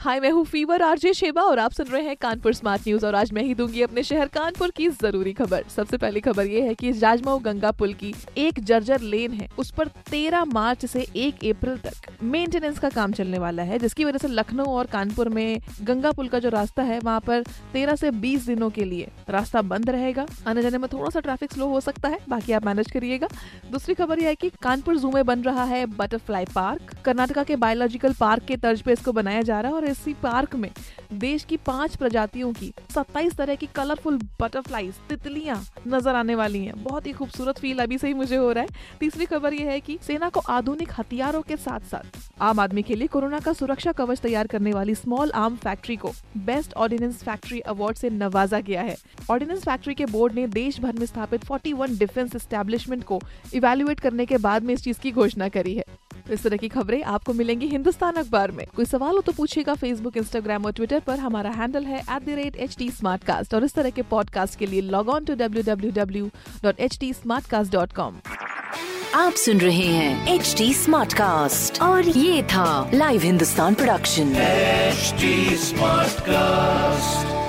हाय, मैं हूँ fever, RJ Sheba और आप सुन रहे हैं कानपुर स्मार्ट न्यूज़ और आज मैं ही दूँगी अपने शहर कानपुर की ज़रूरी खबर। सबसे पहली खबर ये है कि राजमऊ गंगा पुल की एक जर्जर लेन है। उस पर 13 मार्च से 1 अप्रैल तक मेंटेनेंस का काम चलने वाला है, जिसकी वजह से लखनऊ और कानपुर में गंगा पुल का जो रास्ता है, वहाँ पर 13 से 20 दिनों के लिए रास्ता बंद रहेगा। आने जाने में थोड़ा सा ट्रैफ़िक स्लो हो सकता है, बाकी आप मैनेज करिएगा। दूसरी खबर यह है की कानपुर जू में बन रहा है बटरफ्लाई पार्क कर्नाटका के बायोलॉजिकल पार्क के तर्ज पे इसको बनाया जा रहा है और इसी पार्क में, देश की पाँच प्रजातियों की 27 तरह की कलरफुल बटरफ्लाईज तितलियाँ नज़र आने वाली हैं। बहुत ही खूबसूरत फील अभी से ही मुझे हो रहा है। तीसरी खबर यह है कि सेना को आधुनिक हथियारों के साथ साथ आम आदमी के लिए कोरोना का सुरक्षा कवच तैयार करने वाली स्मॉल आर्म फैक्ट्री को बेस्ट ऑर्डिनेंस फैक्ट्री अवार्ड से नवाजा गया है। ऑर्डिनेंस फैक्ट्री के बोर्ड ने देश भर में स्थापित 41 डिफेंस एस्टेब्लिशमेंट को इवेल्युएट करने के बाद में इस चीज़ की घोषणा करी है। इस तरह की खबरें आपको मिलेंगी हिंदुस्तान अखबार में। कोई सवाल हो तो पूछेगा फेसबुक इंस्टाग्राम और ट्विटर पर। हमारा हैंडल है at the rate H T और इस तरह के पॉडकास्ट के लिए log on to W W W dot H T dot com आप सुन रहे हैं एच डी स्मार्ट कास्ट और ये था live Hindustan production HD Smartcast.